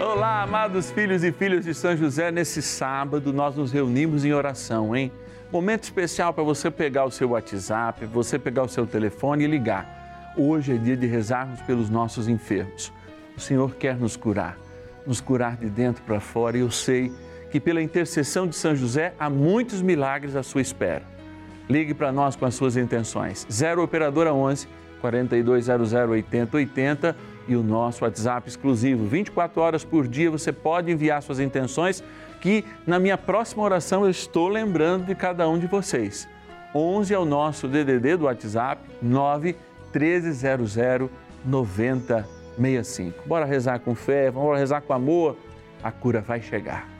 Olá, amados filhos e filhas de São José. Nesse sábado nós nos reunimos em oração, hein? Momento especial para você pegar o seu WhatsApp, você pegar o seu telefone e ligar. Hoje é dia de rezarmos pelos nossos enfermos. O Senhor quer nos curar, nos curar de dentro para fora e eu sei que pela intercessão de São José há muitos milagres à sua espera. Ligue para nós com as suas intenções. 0 operadora 11 4200 8080 e o nosso WhatsApp exclusivo. 24 horas por dia você pode enviar suas intenções que na minha próxima oração eu estou lembrando de cada um de vocês. 11 é o nosso DDD do WhatsApp 9 1300 9065. Bora rezar com fé, vamos rezar com amor, a cura vai chegar.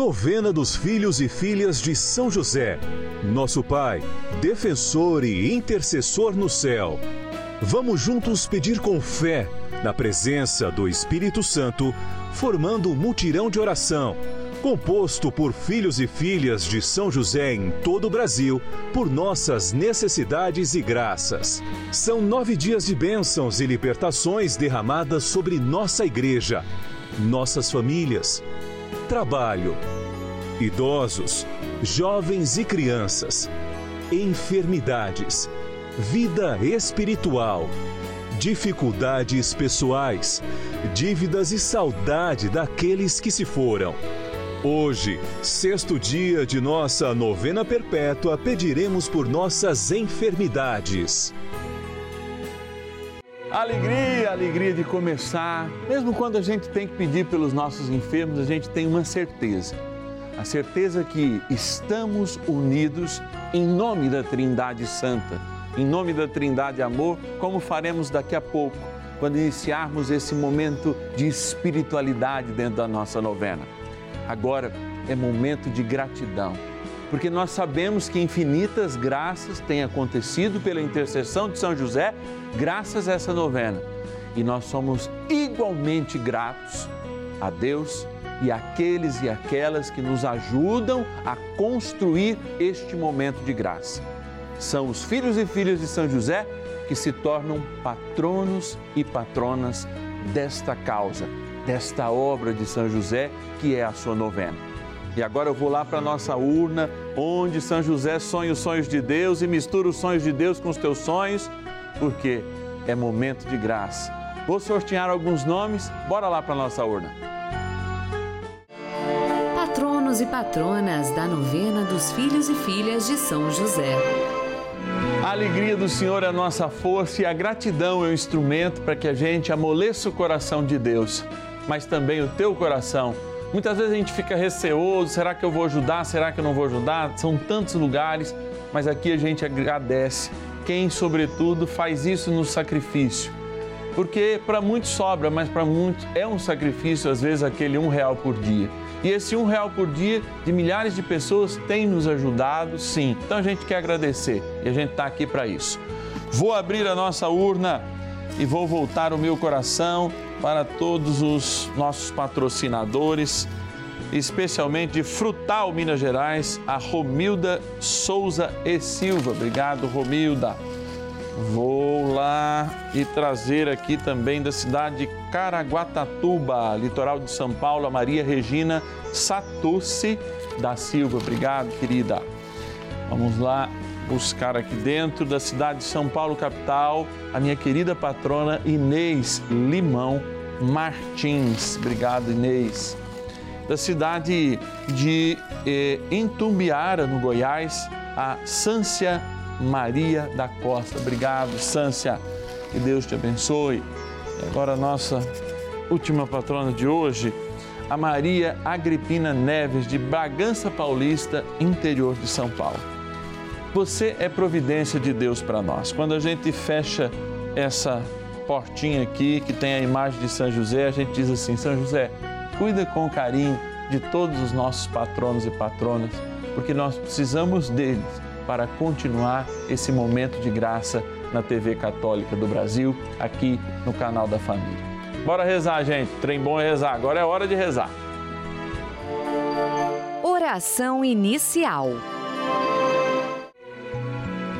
Novena dos Filhos e Filhas de São José. Nosso Pai, defensor e intercessor no céu. Vamos juntos pedir com fé, na presença do Espírito Santo, formando um mutirão de oração, composto por filhos e filhas de São José em todo o Brasil, por nossas necessidades e graças. São nove dias de bênçãos e libertações derramadas sobre nossa igreja, nossas famílias, trabalho, idosos, jovens e crianças, enfermidades, vida espiritual, dificuldades pessoais, dívidas e saudade daqueles que se foram. Hoje, sexto dia de nossa novena perpétua, pediremos por nossas enfermidades. Alegria, alegria de começar. Mesmo quando a gente tem que pedir pelos nossos enfermos, a gente tem uma certeza. A certeza que estamos unidos em nome da Trindade Santa, em nome da Trindade Amor, como faremos daqui a pouco, quando iniciarmos esse momento de espiritualidade dentro da nossa novena. Agora é momento de gratidão, porque nós sabemos que infinitas graças têm acontecido pela intercessão de São José, graças a essa novena. E nós somos igualmente gratos a Deus e àqueles e aquelas que nos ajudam a construir este momento de graça. São os filhos e filhas de São José que se tornam patronos e patronas desta causa, desta obra de São José, que é a sua novena. E agora eu vou lá para a nossa urna, onde São José sonha os sonhos de Deus e mistura os sonhos de Deus com os teus sonhos, porque é momento de graça. Vou sortear alguns nomes, bora lá para a nossa urna. Patronos e patronas da novena dos filhos e filhas de São José. A alegria do Senhor é a nossa força e a gratidão é o instrumento para que a gente amoleça o coração de Deus, mas também o teu coração. Muitas vezes a gente fica receoso: será que eu vou ajudar? Será que eu não vou ajudar? São tantos lugares, mas aqui a gente agradece quem, sobretudo, faz isso no sacrifício. Porque para muitos sobra, mas para muitos é um sacrifício, às vezes, aquele um real por dia. E esse um real por dia de milhares de pessoas tem nos ajudado, sim. Então a gente quer agradecer e a gente está aqui para isso. Vou abrir a nossa urna e vou voltar o meu coração para todos os nossos patrocinadores, especialmente de Frutal Minas Gerais, a Romilda Souza e Silva. Obrigado, Romilda. Vou lá e trazer aqui também da cidade de Caraguatatuba, litoral de São Paulo, a Maria Regina Satucci da Silva. Obrigado, querida. Vamos lá buscar aqui dentro da cidade de São Paulo, capital, a minha querida patrona Inês Limão Martins. Obrigado, Inês. Da cidade de eh, Intumbiara, no Goiás, a Sância Maria da Costa. Obrigado, Sância. Que Deus te abençoe. E agora a nossa última patrona de hoje, a Maria Agripina Neves, de Bragança Paulista, interior de São Paulo. Você é providência de Deus para nós. Quando a gente fecha essa portinha aqui, que tem a imagem de São José, a gente diz assim: São José, cuida com carinho de todos os nossos patronos e patronas, porque nós precisamos deles para continuar esse momento de graça na TV Católica do Brasil, aqui no canal da Família. Bora rezar, gente. Trem bom é rezar. Agora é hora de rezar. Oração inicial.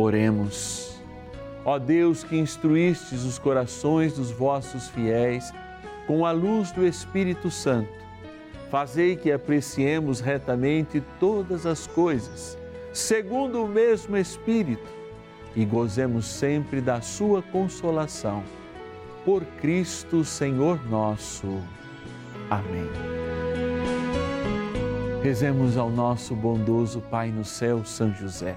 Oremos. Ó Deus que instruístes os corações dos vossos fiéis com a luz do Espírito Santo, fazei que apreciemos retamente todas as coisas, segundo o mesmo Espírito, e gozemos sempre da sua consolação. Por Cristo, Senhor nosso. Amém. Rezemos ao nosso bondoso Pai no céu, São José.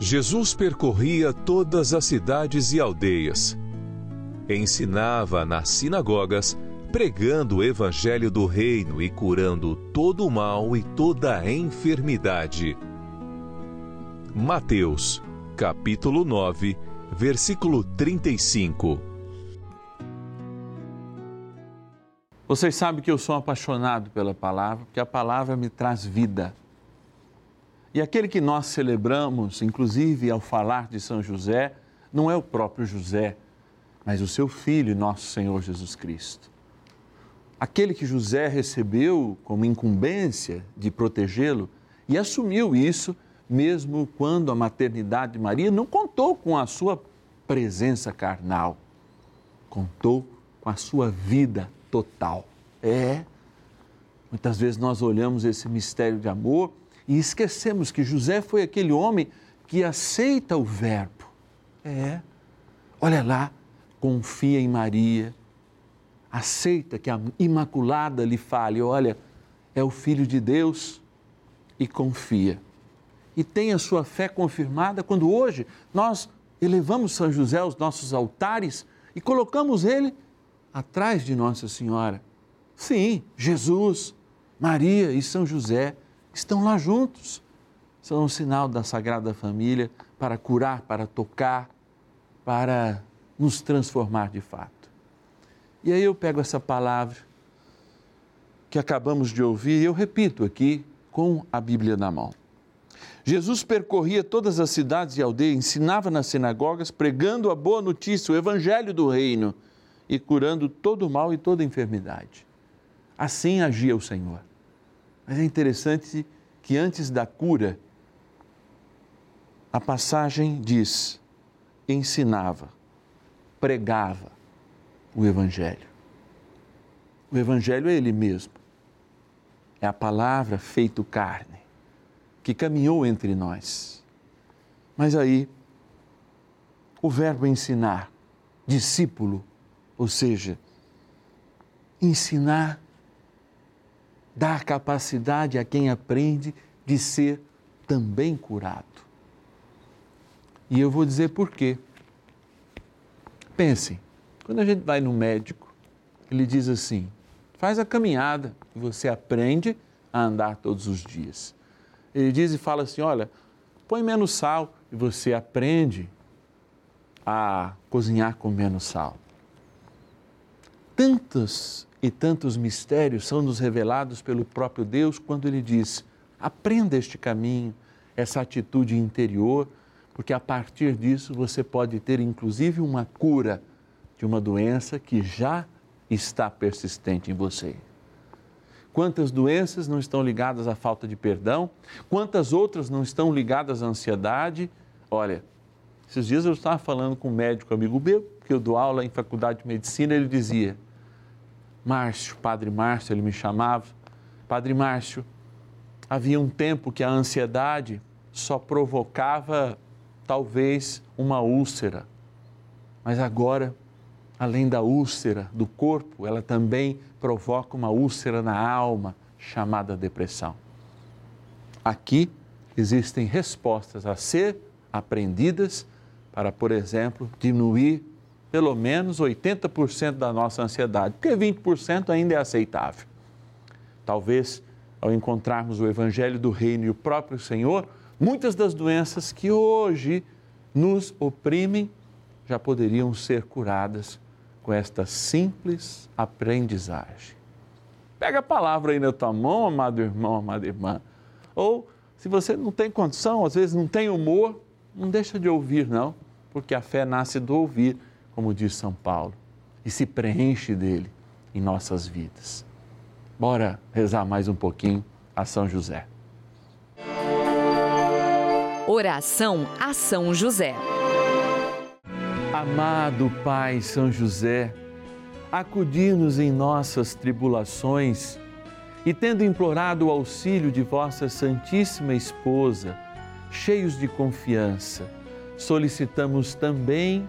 Jesus percorria todas as cidades e aldeias. Ensinava nas sinagogas, pregando o evangelho do reino e curando todo o mal e toda a enfermidade. Mateus, capítulo 9, versículo 35. Vocês sabem que eu sou apaixonado pela palavra, porque a palavra me traz vida. E aquele que nós celebramos, inclusive ao falar de São José, não é o próprio José, mas o seu filho, nosso Senhor Jesus Cristo. Aquele que José recebeu como incumbência de protegê-lo e assumiu isso, mesmo quando a maternidade de Maria não contou com a sua presença carnal, contou com a sua vida total. É. Muitas vezes nós olhamos esse mistério de amor e esquecemos que José foi aquele homem que aceita o Verbo. É. Olha lá, confia em Maria, aceita que a Imaculada lhe fale: olha, é o Filho de Deus e confia. E tem a sua fé confirmada quando hoje nós elevamos São José aos nossos altares e colocamos ele atrás de Nossa Senhora. Sim, Jesus, Maria e São José estão lá juntos. São um sinal da Sagrada Família para curar, para tocar, para nos transformar de fato. E aí eu pego essa palavra que acabamos de ouvir e eu repito aqui com a Bíblia na mão. Jesus percorria todas as cidades e aldeias, ensinava nas sinagogas, pregando a boa notícia, o evangelho do reino e curando todo o mal e toda enfermidade. Assim agia o Senhor. Mas é interessante que antes da cura, a passagem diz: ensinava, pregava o Evangelho. O Evangelho é Ele mesmo. É a palavra feito carne, que caminhou entre nós. Mas aí, o verbo ensinar, discípulo, ou seja, ensinar dá capacidade a quem aprende de ser também curado. E eu vou dizer por quê. Pense, quando a gente vai no médico, ele diz assim: faz a caminhada e você aprende a andar todos os dias. Ele diz e fala assim: olha, põe menos sal e você aprende a cozinhar com menos sal. Tantos e tantos mistérios são nos revelados pelo próprio Deus quando ele diz: aprenda este caminho, essa atitude interior, porque a partir disso você pode ter inclusive uma cura de uma doença que já está persistente em você. Quantas doenças não estão ligadas à falta de perdão? Quantas outras não estão ligadas à ansiedade? Olha, esses dias eu estava falando com um médico amigo meu, que eu dou aula em faculdade de medicina, ele dizia: Márcio, Padre Márcio, ele me chamava, Padre Márcio, havia um tempo que a ansiedade só provocava talvez uma úlcera, mas agora além da úlcera do corpo, ela também provoca uma úlcera na alma, chamada depressão. Aqui existem respostas a ser aprendidas para, por exemplo, diminuir pelo menos 80% da nossa ansiedade, porque 20% ainda é aceitável. Talvez, ao encontrarmos o Evangelho do Reino e o próprio Senhor, muitas das doenças que hoje nos oprimem já poderiam ser curadas com esta simples aprendizagem. Pega a palavra aí na tua mão, amado irmão, amada irmã. Ou, se você não tem condição, às vezes não tem humor, não deixa de ouvir, não, porque a fé nasce do ouvir, como diz São Paulo, e se preenche dele em nossas vidas. Bora rezar mais um pouquinho a São José. Oração a São José. Amado Pai São José, acudir-nos em nossas tribulações e, tendo implorado o auxílio de vossa Santíssima Esposa, cheios de confiança, solicitamos também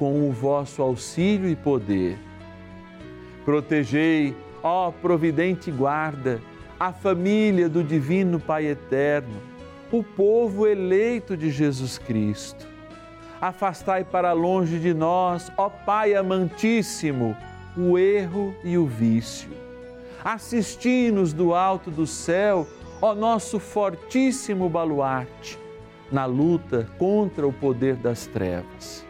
com o vosso auxílio e poder. Protegei, ó providente guarda, a família do Divino Pai Eterno, o povo eleito de Jesus Cristo afastai para longe de nós, ó Pai amantíssimo, o erro e o vício. Assisti-nos do alto do céu, ó nosso fortíssimo baluarte, na luta contra o poder das trevas.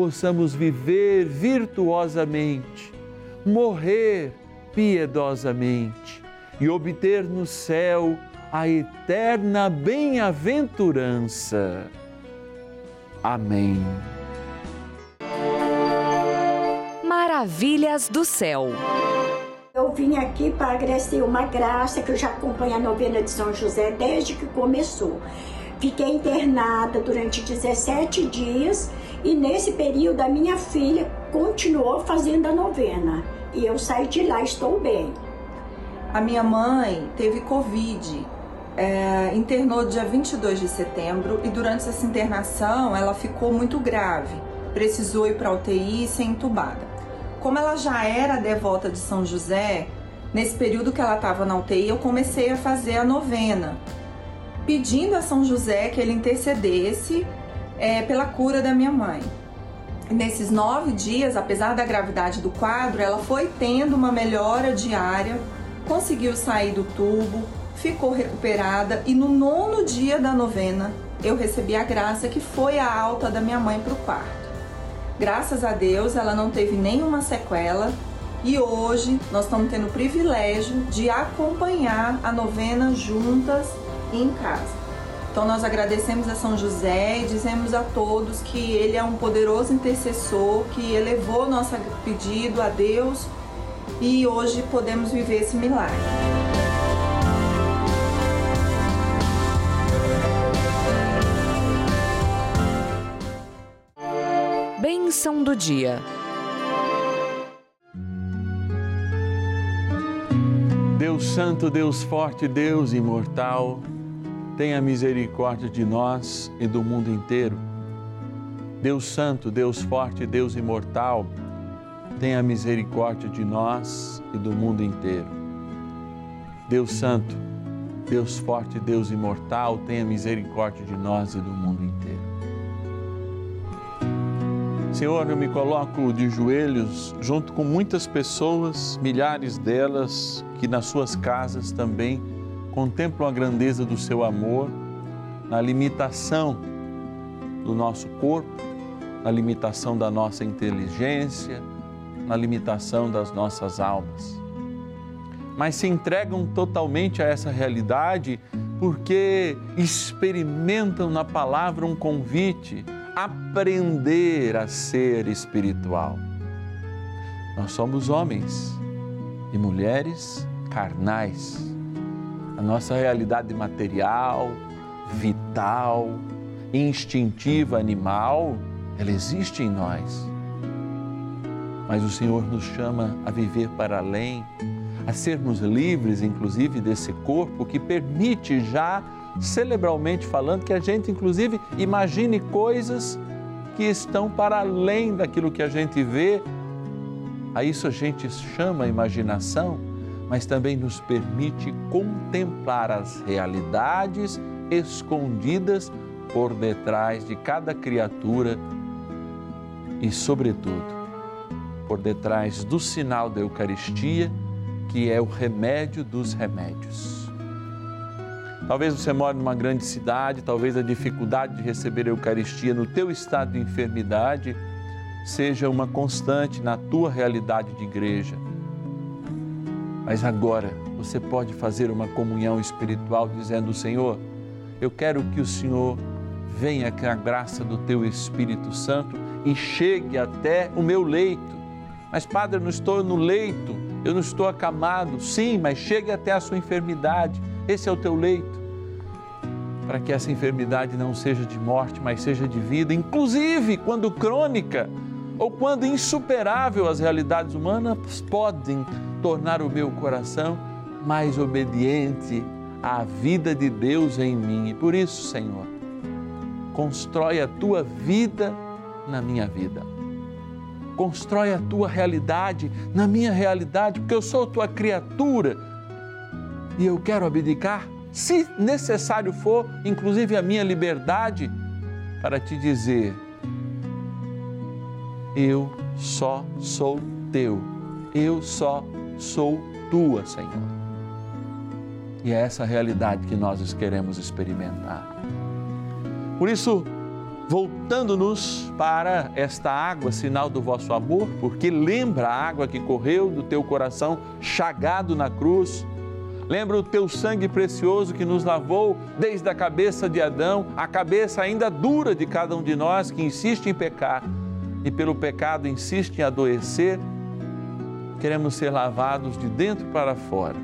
possamos viver virtuosamente, morrer piedosamente e obter no céu a eterna bem-aventurança. Amém. Maravilhas do céu. Eu vim aqui para agradecer uma graça que eu já acompanho a novena de São José desde que começou. Fiquei internada durante 17 dias e nesse período a minha filha continuou fazendo a novena. E eu saí de lá, estou bem. A minha mãe teve Covid, é, internou dia 22 de setembro e durante essa internação ela ficou muito grave, precisou ir para UTI e ser entubada. Como ela já era devota de São José, nesse período que ela estava na UTI eu comecei a fazer a novena, pedindo a São José que ele intercedesse é, pela cura da minha mãe. Nesses nove dias, apesar da gravidade do quadro, ela foi tendo uma melhora diária, conseguiu sair do tubo, ficou recuperada e no nono dia da novena eu recebi a graça que foi a alta da minha mãe para o quarto. Graças a Deus ela não teve nenhuma sequela e hoje nós estamos tendo o privilégio de acompanhar a novena juntas em casa. Então nós agradecemos a São José e dizemos a todos que ele é um poderoso intercessor que elevou nosso pedido a Deus e hoje podemos viver esse milagre. Bênção do dia. Deus Santo, Deus Forte, Deus Imortal, tenha misericórdia de nós e do mundo inteiro. Deus Santo, Deus Forte, Deus Imortal, tenha misericórdia de nós e do mundo inteiro. Deus Santo, Deus Forte, Deus Imortal, tenha misericórdia de nós e do mundo inteiro. Senhor, eu me coloco de joelhos junto com muitas pessoas, milhares delas, que nas suas casas também contemplam a grandeza do seu amor, na limitação do nosso corpo, na limitação da nossa inteligência, na limitação das nossas almas. Mas se entregam totalmente a essa realidade porque experimentam na palavra um convite aprender a ser espiritual. Nós somos homens e mulheres carnais. A nossa realidade material, vital, instintiva, animal, ela existe em nós. Mas o Senhor nos chama a viver para além, a sermos livres, inclusive, desse corpo que permite já cerebralmente falando, que a gente inclusive imagine coisas que estão para além daquilo que a gente vê. A isso a gente chama imaginação, mas também nos permite contemplar as realidades escondidas por detrás de cada criatura e, sobretudo, por detrás do sinal da Eucaristia, que é o remédio dos remédios. Talvez você more numa grande cidade, talvez a dificuldade de receber a Eucaristia no teu estado de enfermidade seja uma constante na tua realidade de igreja. Mas agora você pode fazer uma comunhão espiritual dizendo: Senhor, eu quero que o Senhor venha com a graça do teu Espírito Santo e chegue até o meu leito. Mas, Padre, eu não estou no leito, eu não estou acamado. Sim, mas chegue até a sua enfermidade. Esse é o teu leito para que essa enfermidade não seja de morte, mas seja de vida, inclusive quando crônica ou quando insuperável as realidades humanas podem tornar o meu coração mais obediente à vida de Deus em mim. E por isso, Senhor, constrói a tua vida na minha vida. Constrói a tua realidade na minha realidade, porque eu sou tua criatura e eu quero abdicar se necessário for, inclusive a minha liberdade, para te dizer: eu só sou teu, eu só sou tua, Senhor. E é essa realidade que nós queremos experimentar. Por isso, voltando-nos para esta água, sinal do vosso amor, porque lembra a água que correu do teu coração chagado na cruz Lembra o teu sangue precioso que nos lavou desde a cabeça de Adão, a cabeça ainda dura de cada um de nós que insiste em pecar e pelo pecado insiste em adoecer. Queremos ser lavados de dentro para fora.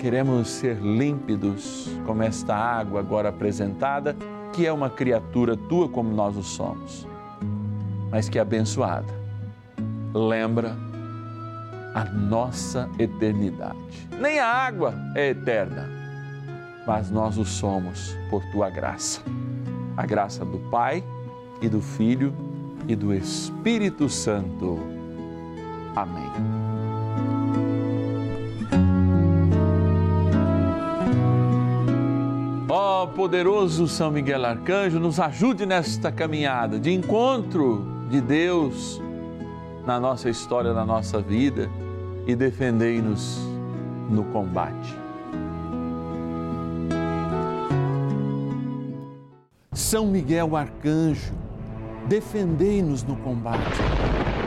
queremos ser límpidos como esta água agora apresentada, que é uma criatura tua como nós o somos, mas que é abençoada. Lembra a nossa eternidade. Nem a água é eterna, mas nós o somos por tua graça. A graça do Pai e do Filho e do Espírito Santo. Amém. Ó poderoso São Miguel Arcanjo, nos ajude nesta caminhada de encontro de Deus na nossa história, na nossa vida e defendei-nos no combate. São Miguel Arcanjo, defendei-nos no combate.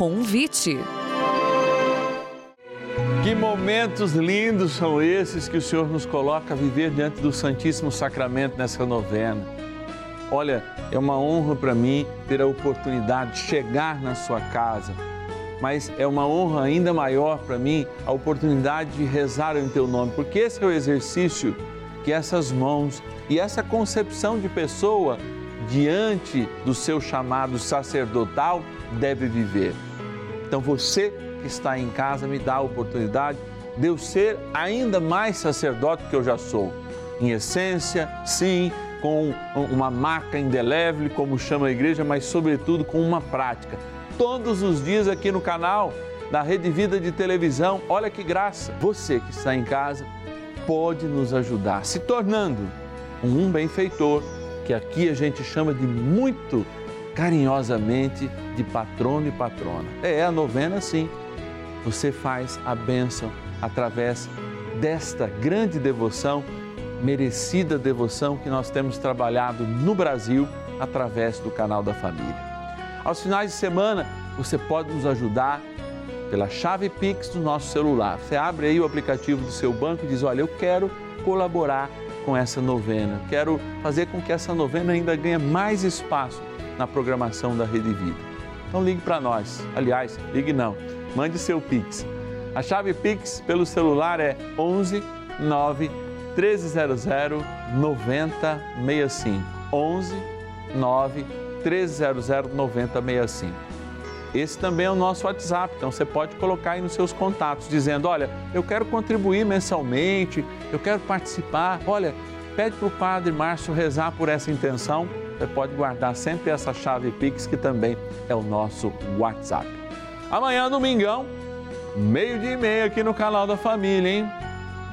Convite. Que momentos lindos são esses que o Senhor nos coloca a viver diante do Santíssimo Sacramento nessa novena. Olha, é uma honra para mim ter a oportunidade de chegar na sua casa, mas é uma honra ainda maior para mim a oportunidade de rezar em teu nome, porque esse é o exercício que essas mãos e essa concepção de pessoa diante do seu chamado sacerdotal deve viver. Então você que está em casa me dá a oportunidade de eu ser ainda mais sacerdote que eu já sou. Em essência, sim, com uma marca indelével, como chama a igreja, mas sobretudo com uma prática. Todos os dias aqui no canal da Rede Vida de Televisão, olha que graça! Você que está em casa pode nos ajudar se tornando um benfeitor, que aqui a gente chama de muito carinhosamente de patrono e patrona. É a novena sim. Você faz a bênção através desta grande devoção, merecida devoção que nós temos trabalhado no Brasil através do canal da família. Aos finais de semana, você pode nos ajudar pela chave Pix do nosso celular. Você abre aí o aplicativo do seu banco e diz: Olha, eu quero colaborar com essa novena, quero fazer com que essa novena ainda ganhe mais espaço na programação da Rede Vida. Então ligue para nós. Aliás, ligue não. Mande seu Pix. A chave Pix pelo celular é 11 9 1300 9065. 11 9 1300 9065. Esse também é o nosso WhatsApp, então você pode colocar aí nos seus contatos, dizendo: Olha, eu quero contribuir mensalmente, eu quero participar. Olha, pede para o Padre Márcio rezar por essa intenção você pode guardar sempre essa chave Pix, que também é o nosso WhatsApp. Amanhã, domingão, meio-dia e meia aqui no canal da família, hein?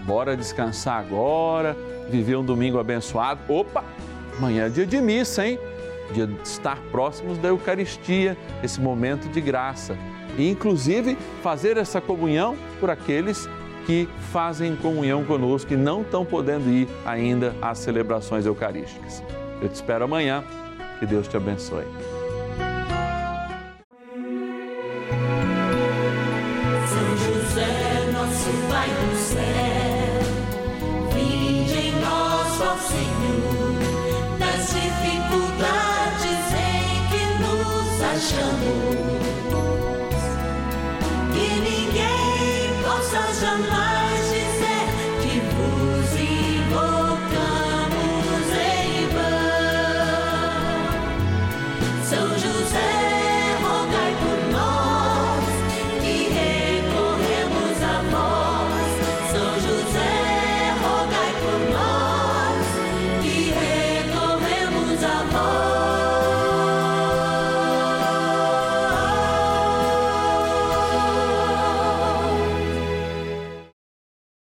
Bora descansar agora, viver um domingo abençoado. Opa! Amanhã é dia de missa, hein? Dia de estar próximos da Eucaristia, esse momento de graça. E, inclusive, fazer essa comunhão por aqueles que fazem comunhão conosco e não estão podendo ir ainda às celebrações eucarísticas. Eu te espero amanhã. Que Deus te abençoe.